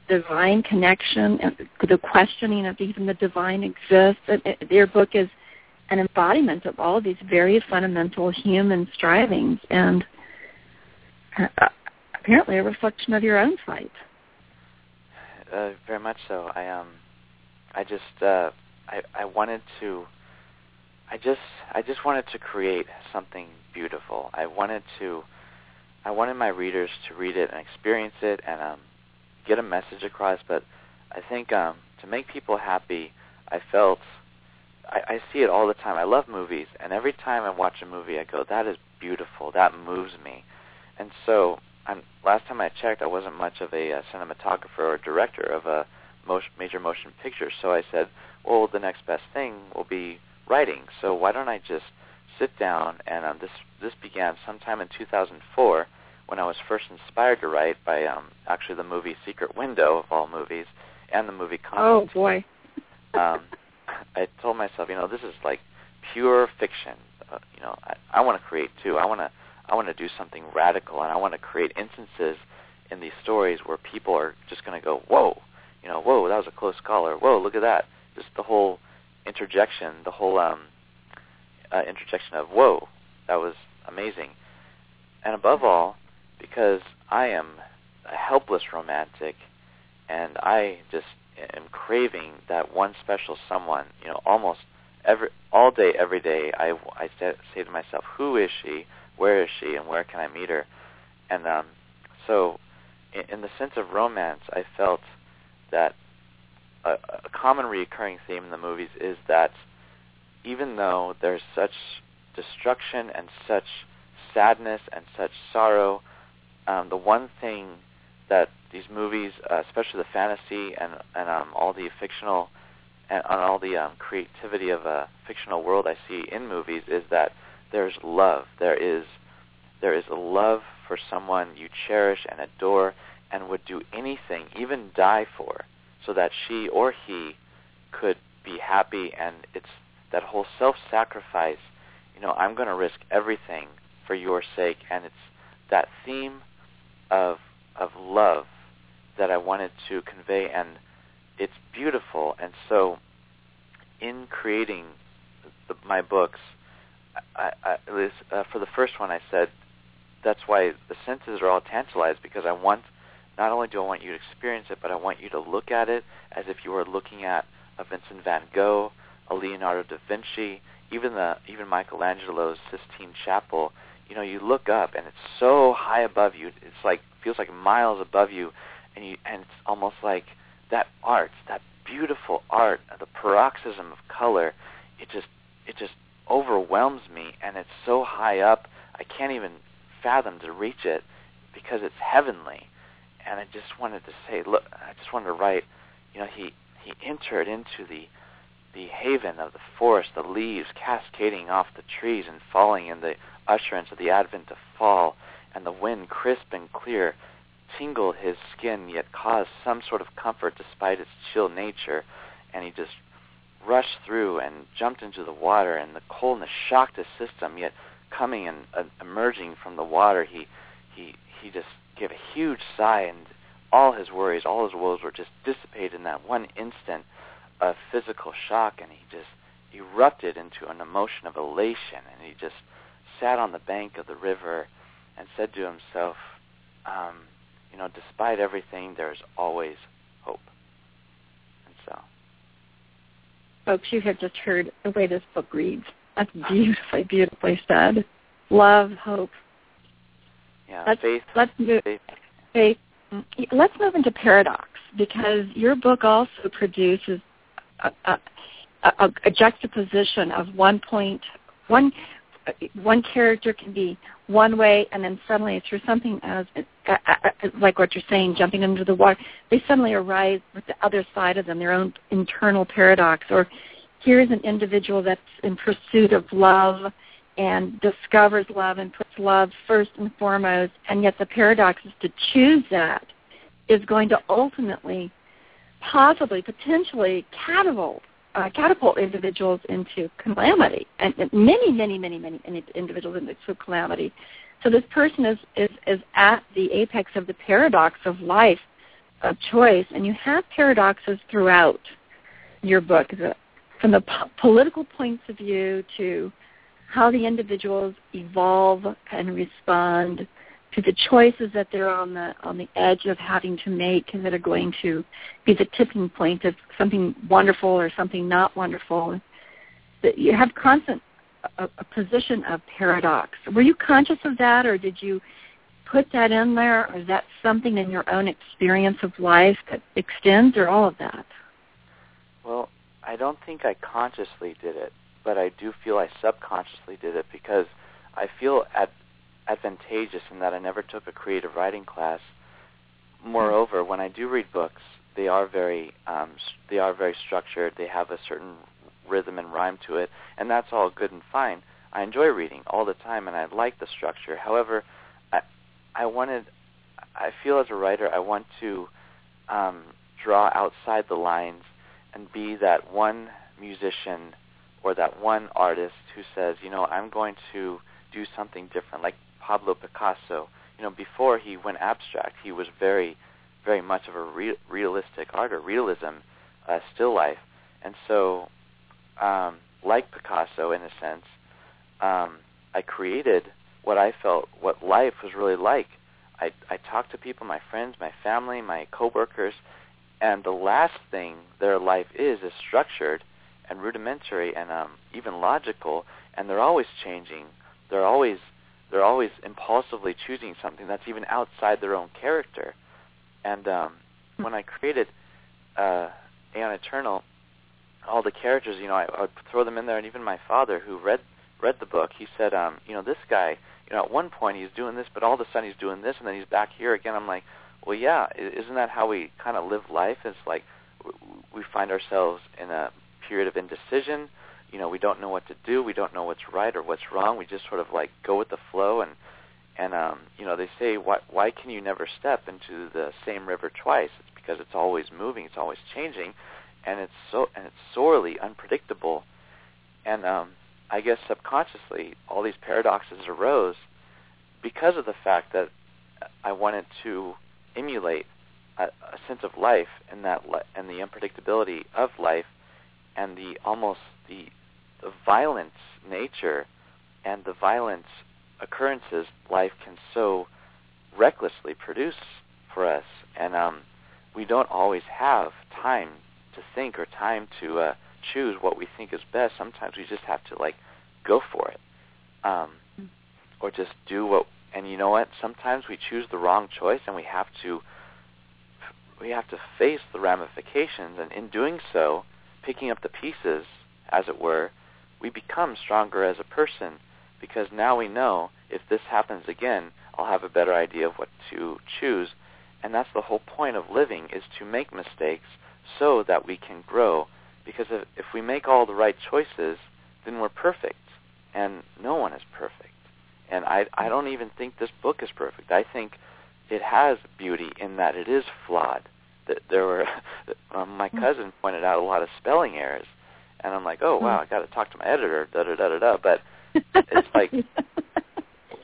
divine connection, and the questioning of even the divine exists. And it, their book is an embodiment of all of these very fundamental human strivings, and uh, apparently a reflection of your own fight. Uh, very much so. I um, I just uh, I I wanted to. I just I just wanted to create something beautiful. I wanted to. I wanted my readers to read it and experience it and um, get a message across. But I think um, to make people happy, I felt I, I see it all the time. I love movies, and every time I watch a movie, I go, "That is beautiful. That moves me." And so I'm, last time I checked, I wasn't much of a uh, cinematographer or director of a motion, major motion picture. So I said, well, the next best thing will be writing. So why don't I just sit down? And um, this this began sometime in 2004 when I was first inspired to write by um, actually the movie Secret Window of all movies and the movie Oh boy. um, I told myself, you know, this is like pure fiction. Uh, you know, I, I want to create too. I want to I want to do something radical, and I want to create instances in these stories where people are just going to go, whoa, you know, whoa, that was a close call, or whoa, look at that. Just the whole interjection, the whole um, uh, interjection of whoa, that was amazing. And above all, because I am a helpless romantic, and I just am craving that one special someone. You know, almost every all day, every day, I I say, say to myself, who is she? Where is she? And where can I meet her? And um, so, in, in the sense of romance, I felt that a, a common recurring theme in the movies is that even though there's such destruction and such sadness and such sorrow, um, the one thing that these movies, uh, especially the fantasy and and um, all the fictional and on all the um, creativity of a fictional world I see in movies, is that there's love. There is there is a love for someone you cherish and adore and would do anything, even die for, so that she or he could be happy. And it's that whole self-sacrifice. You know, I'm going to risk everything for your sake, and it's that theme of of love that I wanted to convey, and it's beautiful. And so, in creating the, my books, I, I, uh, for the first one, I said that's why the senses are all tantalized because I want not only do I want you to experience it, but I want you to look at it as if you were looking at a Vincent van Gogh, a Leonardo da Vinci, even the even Michelangelo's Sistine Chapel you know, you look up and it's so high above you. It's like feels like miles above you, and you and it's almost like that art, that beautiful art, the paroxysm of color. It just it just overwhelms me, and it's so high up. I can't even fathom to reach it because it's heavenly. And I just wanted to say, look, I just wanted to write, you know, he he entered into the the haven of the forest, the leaves cascading off the trees and falling in the usherance of the advent of fall, and the wind, crisp and clear, tingled his skin, yet caused some sort of comfort despite its chill nature, and he just rushed through and jumped into the water, and the coldness shocked his system, yet coming and uh, emerging from the water, he he he just gave a huge sigh, and all his worries, all his woes were just dissipated in that one instant of physical shock, and he just erupted into an emotion of elation, and he just sat on the bank of the river and said to himself, um, you know, despite everything, there's always hope. And so. Folks, you have just heard the way this book reads. That's beautifully, beautifully said. Love, hope. Yeah, let's, faith. Let's move, faith. faith. Let's move into paradox because your book also produces a, a, a, a juxtaposition of one point, one one character can be one way, and then suddenly through something as like what you're saying, jumping into the water, they suddenly arise with the other side of them, their own internal paradox. Or here's an individual that's in pursuit of love and discovers love and puts love first and foremost, and yet the paradox is to choose that is going to ultimately, possibly, potentially catapult uh, catapult individuals into calamity, and many, many, many, many individuals into calamity. So this person is, is, is at the apex of the paradox of life, of choice, and you have paradoxes throughout your book, from the po- political points of view to how the individuals evolve and respond to the choices that they're on the on the edge of having to make and that are going to be the tipping point of something wonderful or something not wonderful. That you have constant a, a position of paradox. Were you conscious of that, or did you put that in there, or is that something in your own experience of life that extends, or all of that? Well, I don't think I consciously did it, but I do feel I subconsciously did it because I feel at advantageous in that I never took a creative writing class. Moreover, when I do read books, they are very um, they are very structured. They have a certain rhythm and rhyme to it, and that's all good and fine. I enjoy reading all the time, and I like the structure. However, I I wanted I feel as a writer I want to um, draw outside the lines and be that one musician or that one artist who says, you know, I'm going to do something different, like Pablo Picasso. You know, before he went abstract, he was very, very much of a re- realistic art or realism, uh, still life. And so, um, like Picasso in a sense, um, I created what I felt what life was really like. I I talked to people, my friends, my family, my coworkers, and the last thing their life is is structured and rudimentary and um, even logical, and they're always changing. They're always they're always impulsively choosing something that's even outside their own character. And um, when I created uh, Aeon Eternal, all the characters, you know, I, I would throw them in there, and even my father, who read read the book, he said, um, you know, this guy, you know, at one point he's doing this, but all of a sudden he's doing this, and then he's back here again. I'm like, well, yeah, isn't that how we kind of live life? It's like we find ourselves in a period of indecision. You know, we don't know what to do. We don't know what's right or what's wrong. We just sort of like go with the flow and and um, you know, they say why why can you never step into the same river twice? It's because it's always moving, it's always changing, and it's so and it's sorely unpredictable. And um, I guess subconsciously, all these paradoxes arose because of the fact that I wanted to emulate a, a sense of life and that and the unpredictability of life and the almost the the violent nature and the violent occurrences life can so recklessly produce for us. And um we don't always have time to think or time to uh choose what we think is best. Sometimes we just have to like go for it um or just do what and you know what? Sometimes we choose the wrong choice and we have to we have to face the ramifications. And in doing so picking up the pieces as it were we become stronger as a person because now we know if this happens again I'll have a better idea of what to choose and that's the whole point of living is to make mistakes so that we can grow because if, if we make all the right choices then we're perfect and no one is perfect and I I don't even think this book is perfect. I think it has beauty in that it is flawed. That there were um, my hmm. cousin pointed out a lot of spelling errors, and I'm like, oh wow. I got to talk to my editor. Da da da da da. But it's like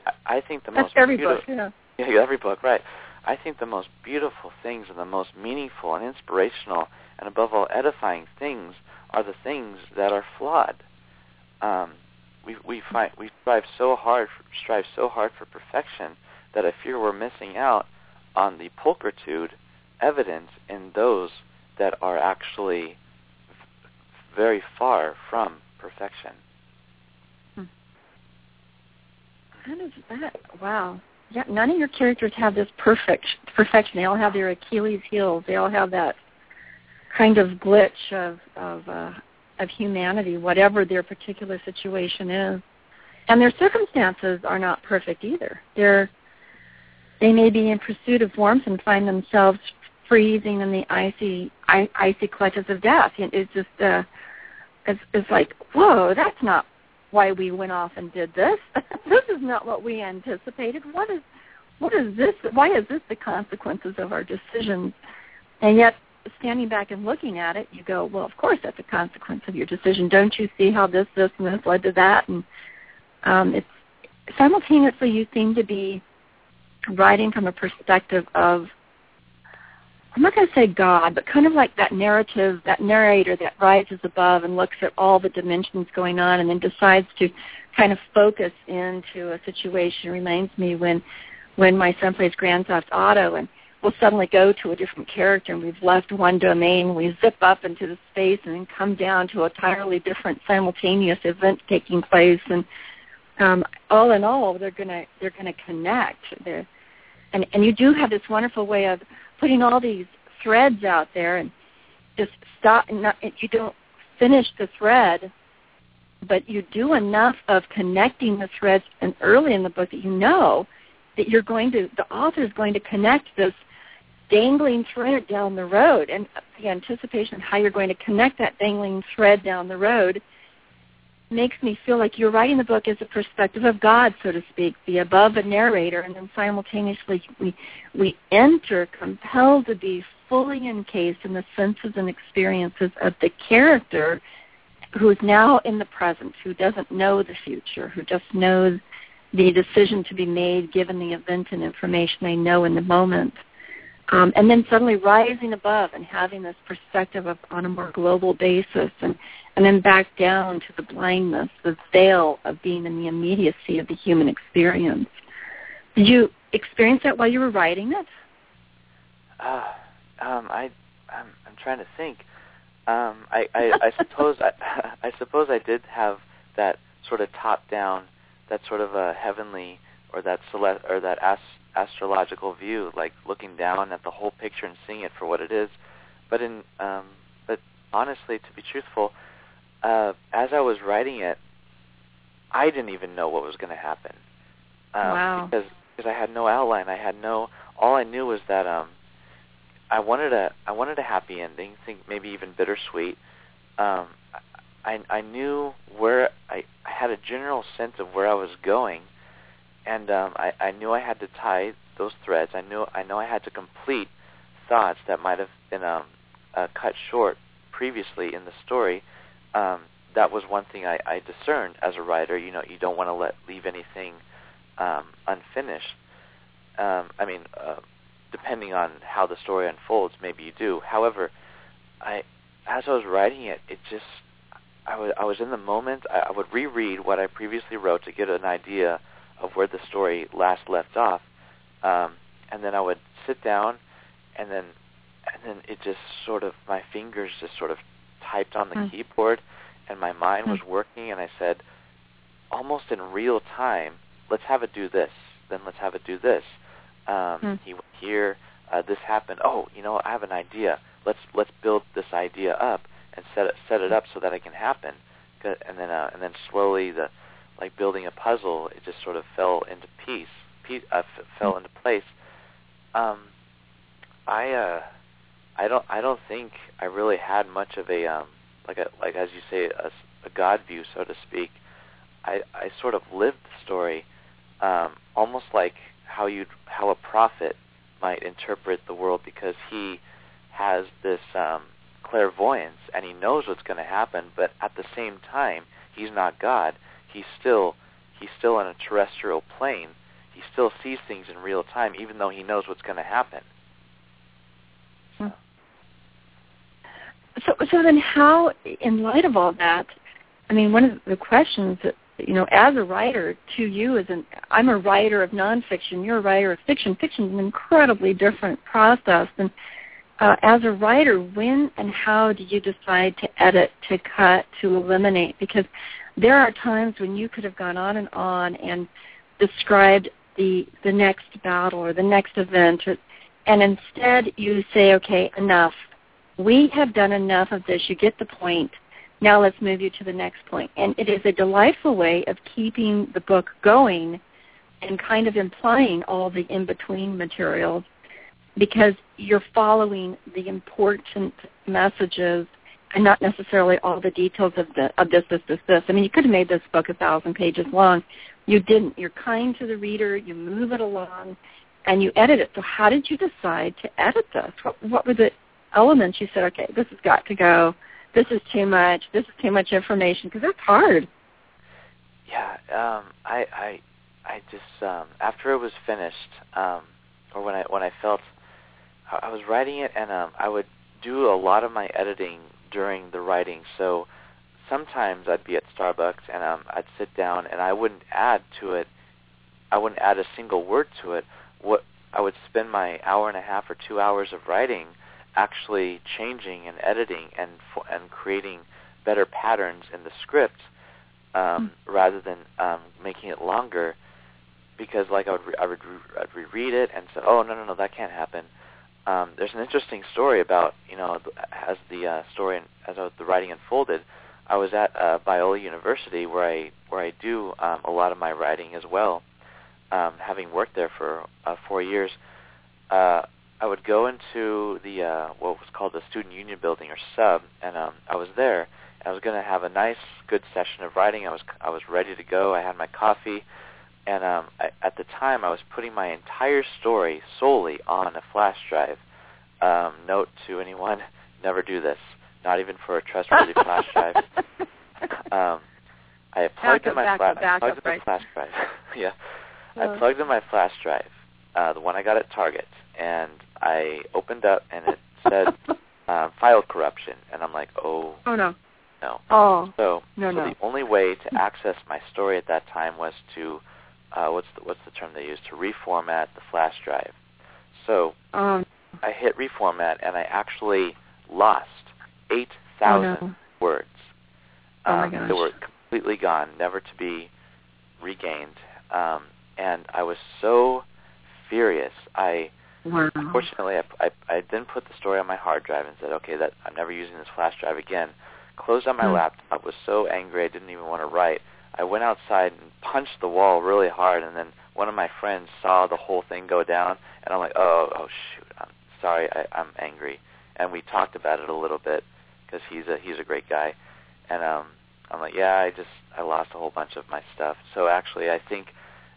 I, I think the That's most every beautiful, book, yeah. yeah, every book, right? I think the most beautiful things and the most meaningful and inspirational and above all edifying things are the things that are flawed. Um, we we find we strive so hard strive so hard for perfection that I fear we're missing out on the pulchritude evident in those that are actually very far from perfection. Hmm. How that? Wow. Yeah, none of your characters have this perfect perfection. They all have their Achilles heels. They all have that kind of glitch of of uh, of humanity, whatever their particular situation is. And their circumstances are not perfect either. They're they may be in pursuit of warmth and find themselves freezing in the icy icy clutches of death. It's just uh, it's, it's like whoa, that's not why we went off and did this. this is not what we anticipated. What is what is this? Why is this the consequences of our decisions? And yet standing back and looking at it, you go, well, of course that's a consequence of your decision. Don't you see how this, this, and this led to that? And um, it's simultaneously you seem to be writing from a perspective of I'm not going to say God, but kind of like that narrative, that narrator that rises above and looks at all the dimensions going on and then decides to kind of focus into a situation. Reminds me when when my son plays Grand Theft Auto and we'll suddenly go to a different character and we've left one domain, we zip up into the space and then come down to a entirely different simultaneous event taking place and um, all in all they're gonna they're gonna connect. They're, and and you do have this wonderful way of putting all these threads out there and just stop not you don't finish the thread but you do enough of connecting the threads and early in the book that you know that you're going to the author is going to connect this dangling thread down the road and the anticipation of how you're going to connect that dangling thread down the road makes me feel like you're writing the book as a perspective of God, so to speak, the above a narrator, and then simultaneously we we enter compelled to be fully encased in the senses and experiences of the character who is now in the present, who doesn't know the future, who just knows the decision to be made given the event and information they know in the moment. Um, and then suddenly rising above and having this perspective of on a more global basis and, and then back down to the blindness, the veil of being in the immediacy of the human experience. Did you experience that while you were writing it? Uh, um, I, I'm, I'm trying to think. Um, I, I, I suppose I, I suppose I did have that sort of top-down, that sort of a heavenly or that celest or that ast- astrological view, like looking down at the whole picture and seeing it for what it is. But in, um, but honestly, to be truthful, uh, as I was writing it, I didn't even know what was going to happen. Um, wow. Because because I had no outline. I had no. All I knew was that um, I wanted a I wanted a happy ending. Think maybe even bittersweet. Um, I I knew where I, I had a general sense of where I was going, and um, I I knew I had to tie those threads. I knew I know I had to complete thoughts that might have been um, uh, cut short previously in the story. Um, that was one thing I, I discerned as a writer. You know, you don't want to let leave anything um, unfinished. Um, I mean, uh, depending on how the story unfolds, maybe you do. However, I, as I was writing it, it just, I was, I was in the moment. I, I would reread what I previously wrote to get an idea of where the story last left off, um, and then I would sit down, and then, and then it just sort of, my fingers just sort of typed on the Mm. keyboard, and my mind was working, and I said, almost in real time, let's have it do this, then let's have it do this. Um, Hmm. He went here, uh, this happened. Oh, you know, I have an idea. Let's let's build this idea up and set it set it up so that it can happen. And then uh, and then slowly the like building a puzzle, it just sort of fell into piece, piece uh, f- fell into place. Um, I uh, I don't I don't think I really had much of a um, like a like as you say a, a God view so to speak. I I sort of lived the story um, almost like how you how a prophet might interpret the world because he has this um, clairvoyance and he knows what's going to happen, but at the same time he's not God. He's still he's still on a terrestrial plane. He still sees things in real time, even though he knows what's going to happen. So, so then how, in light of all that, I mean, one of the questions that, you know, as a writer to you is an, I'm a writer of nonfiction, you're a writer of fiction. Fiction is an incredibly different process. And uh, as a writer, when and how do you decide to edit, to cut, to eliminate? Because there are times when you could have gone on and on and described the the next battle or the next event, or, and instead you say, okay, enough. We have done enough of this. You get the point. Now let's move you to the next point. And it is a delightful way of keeping the book going and kind of implying all the in-between materials because you're following the important messages and not necessarily all the details of the of this, this, this, this. I mean, you could have made this book a thousand pages long. You didn't. You're kind to the reader. You move it along, and you edit it. So, how did you decide to edit this? What, what were the elements you said? Okay, this has got to go. This is too much. This is too much information because that's hard. Yeah, um, I, I, I just um, after it was finished, um, or when I when I felt I was writing it, and um, I would do a lot of my editing during the writing. So sometimes I'd be at Starbucks and um, I'd sit down and I wouldn't add to it. I wouldn't add a single word to it. What I would spend my hour and a half or two hours of writing actually changing and editing and and creating better patterns in the script um, rather than um, making it longer. Because like I would re- I would re- I'd reread it and say, oh no no no that can't happen. Um, there's an interesting story about you know as the uh, story as the writing unfolded. I was at uh, Biola University where I where I do um, a lot of my writing as well. Um, having worked there for uh, four years, uh, I would go into the uh, what was called the student union building or sub, and um, I was there. I was going to have a nice, good session of writing. I was I was ready to go. I had my coffee, and um, I, at the time I was putting my entire story solely on a flash drive. Um, note to anyone: never do this. Not even for a trustworthy flash drive. um, I plugged Backup, in my flash, backup, plugged in right. the flash drive. yeah. I plugged in my flash drive, uh, the one I got at Target, and I opened up and it said uh, file corruption, and I'm like, oh oh no. no. Oh. So, No, so no. the only way to access my story at that time was to, uh, what's the, what's the term they use? To reformat the flash drive. So Um. I hit reformat, and I actually lost eight Oh thousand no. words. Oh, my Um, gosh. They were completely gone, never to be regained. Um, and I was so furious. I Wow. Fortunately, I, I, I then put the story on my hard drive and said, okay, that I'm never using this flash drive again. Closed on my Hmm. laptop, was so angry I didn't even want to write. I went outside and punched the wall really hard, and then one of my friends saw the whole thing go down, and I'm like, oh, oh shoot, I'm sorry, I, I'm angry. And we talked about it a little bit because he's a he's a great guy, and um, I'm like, yeah, I just I lost a whole bunch of my stuff. So actually, I think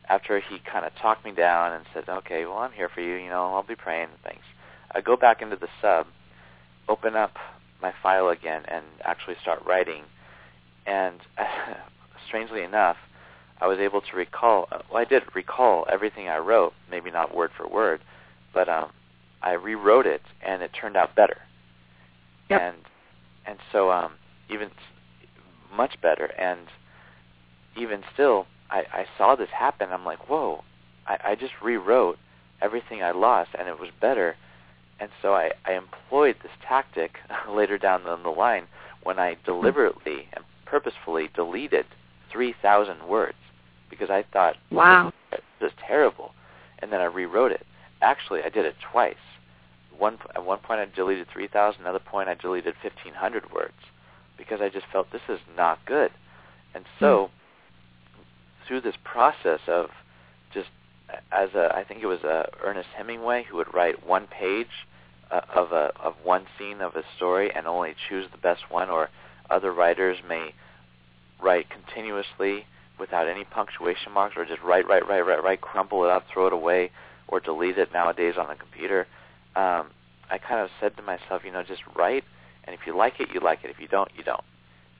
after he kind of talked me down and said, okay, well, I'm here for you, you know, I'll be praying, thanks. I go back into the sub, open up my file again, and actually start writing. And strangely enough, I was able to recall, uh, well, I did recall everything I wrote, maybe not word for word, but um, I rewrote it, and it turned out better. Yep. And and so um, even much better, and even still, I, I saw this happen. I'm like, whoa! I, I just rewrote everything I lost, and it was better. And so I, I employed this tactic later down the, the line when I deliberately and purposefully deleted 3,000 words because I thought Wow. this is terrible, and then I rewrote it. Actually, I did it twice. One at one point I deleted 3,000. Another point I deleted 1,500 words because I just felt this is not good. And so through this process of just as a I think it was uh, Ernest Hemingway who would write one page uh, of a of one scene of a story and only choose the best one, or other writers may write continuously without any punctuation marks, or just write, write, write, write, write, crumple it up, throw it away, or delete it nowadays on the computer. Um, I kind of said to myself, you know, just write, and if you like it, you like it. If you don't, you don't.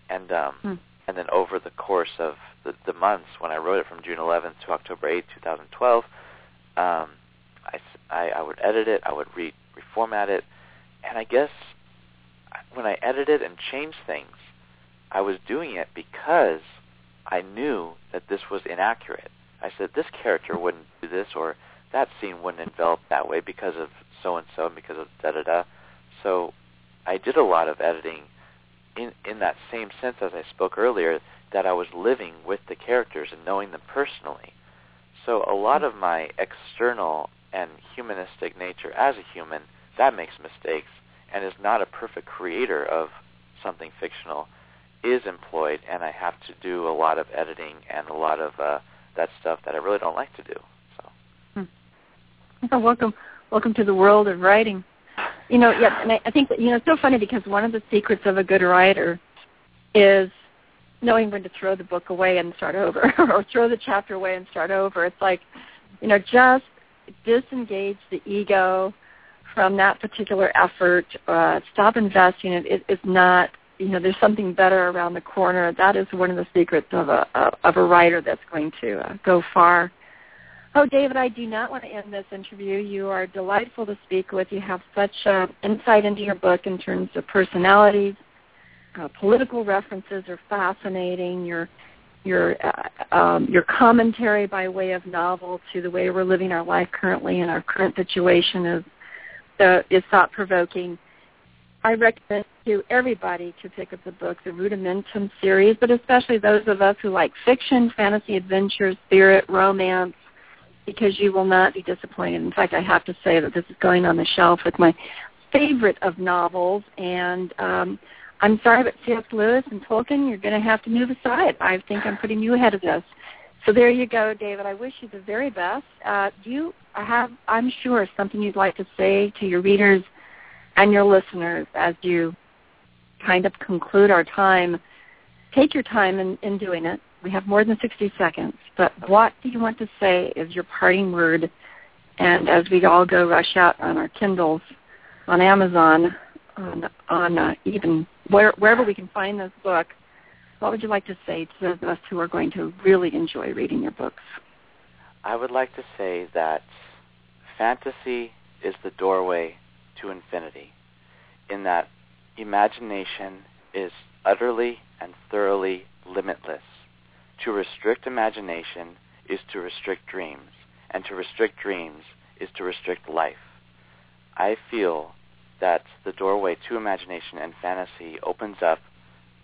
And um, Hmm. and then over the course of the, the months when I wrote it from June 11th to October 8th, 2012, um, I would edit it, I would re, reformat it, and I guess when I edited and changed things, I was doing it because I knew that this was inaccurate. I said this character wouldn't do this, or that scene wouldn't envelop that way because of so and because of da da da. So I did a lot of editing in in that same sense as I spoke earlier that I was living with the characters and knowing them personally. So a lot of my external and humanistic nature as a human that makes mistakes and is not a perfect creator of something fictional is employed and I have to do a lot of editing and a lot of uh, that stuff that I really don't like to do. So Oh, welcome, welcome to the world of writing. You know, yeah, and I, I think that, you know it's so funny because one of the secrets of a good writer is knowing when to throw the book away and start over, or throw the chapter away and start over. It's like, you know, just disengage the ego from that particular effort. Uh, stop investing. It, it, it's not, you know, there's something better around the corner. That is one of the secrets of a of a writer that's going to uh, go far. Oh, David, I do not want to end this interview. You are delightful to speak with. You have such uh, insight into your book in terms of personalities. Uh, political references are fascinating. Your your uh, um, your commentary by way of novel to the way we're living our life currently and our current situation is uh, is thought provoking. I recommend to everybody to pick up the book, the Rudimentum series, but especially those of us who like fiction, fantasy, adventure, spirit, romance, because you will not be disappointed. In fact, I have to say that this is going on the shelf with my favorite of novels. And um, I'm sorry, but C.S. Lewis and Tolkien, you're going to have to move aside. I think I'm putting you ahead of this. So there you go, David. I wish you the very best. Uh, you have, I'm sure, something you'd like to say to your readers and your listeners as you kind of conclude our time? Take your time in, in doing it. We have more than 60 seconds. But what do you want to say is your parting word? And as we all go rush out on our Kindles, on Amazon, on, on uh, even where, wherever we can find this book, what would you like to say to those of us who are going to really enjoy reading your books? I would like to say that fantasy is the doorway to infinity, in that imagination is utterly and thoroughly limitless. To restrict imagination is to restrict dreams, and to restrict dreams is to restrict life. I feel that the doorway to imagination and fantasy opens up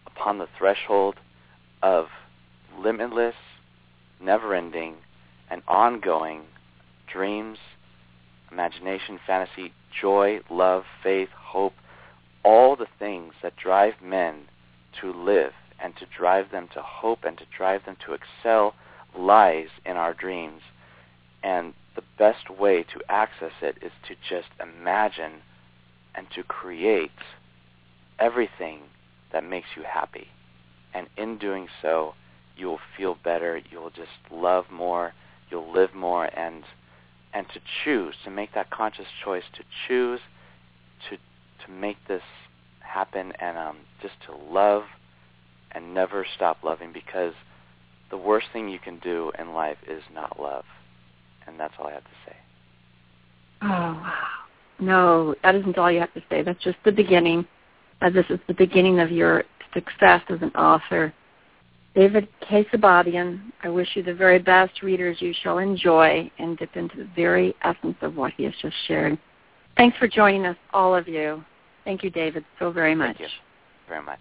upon the threshold of limitless, never-ending, and ongoing dreams, imagination, fantasy, joy, love, faith, hope, all the things that drive men to live and to drive them to hope and to drive them to excel lies in our dreams. And the best way to access it is to just imagine and to create everything that makes you happy. And in doing so, you will feel better, you will just love more, you'll live more and and to choose, to make that conscious choice to choose to to make this happen and um, just to love and never stop loving because the worst thing you can do in life is not love. And that's all I have to say. Oh, wow. No, that isn't all you have to say. That's just the beginning. Uh, this is the beginning of your success as an author. David Keosababian, I wish you the very best readers you shall enjoy and dip into the very essence of what he has just shared. Thanks for joining us, all of you. Thank you, David, so very much. Thank you very much.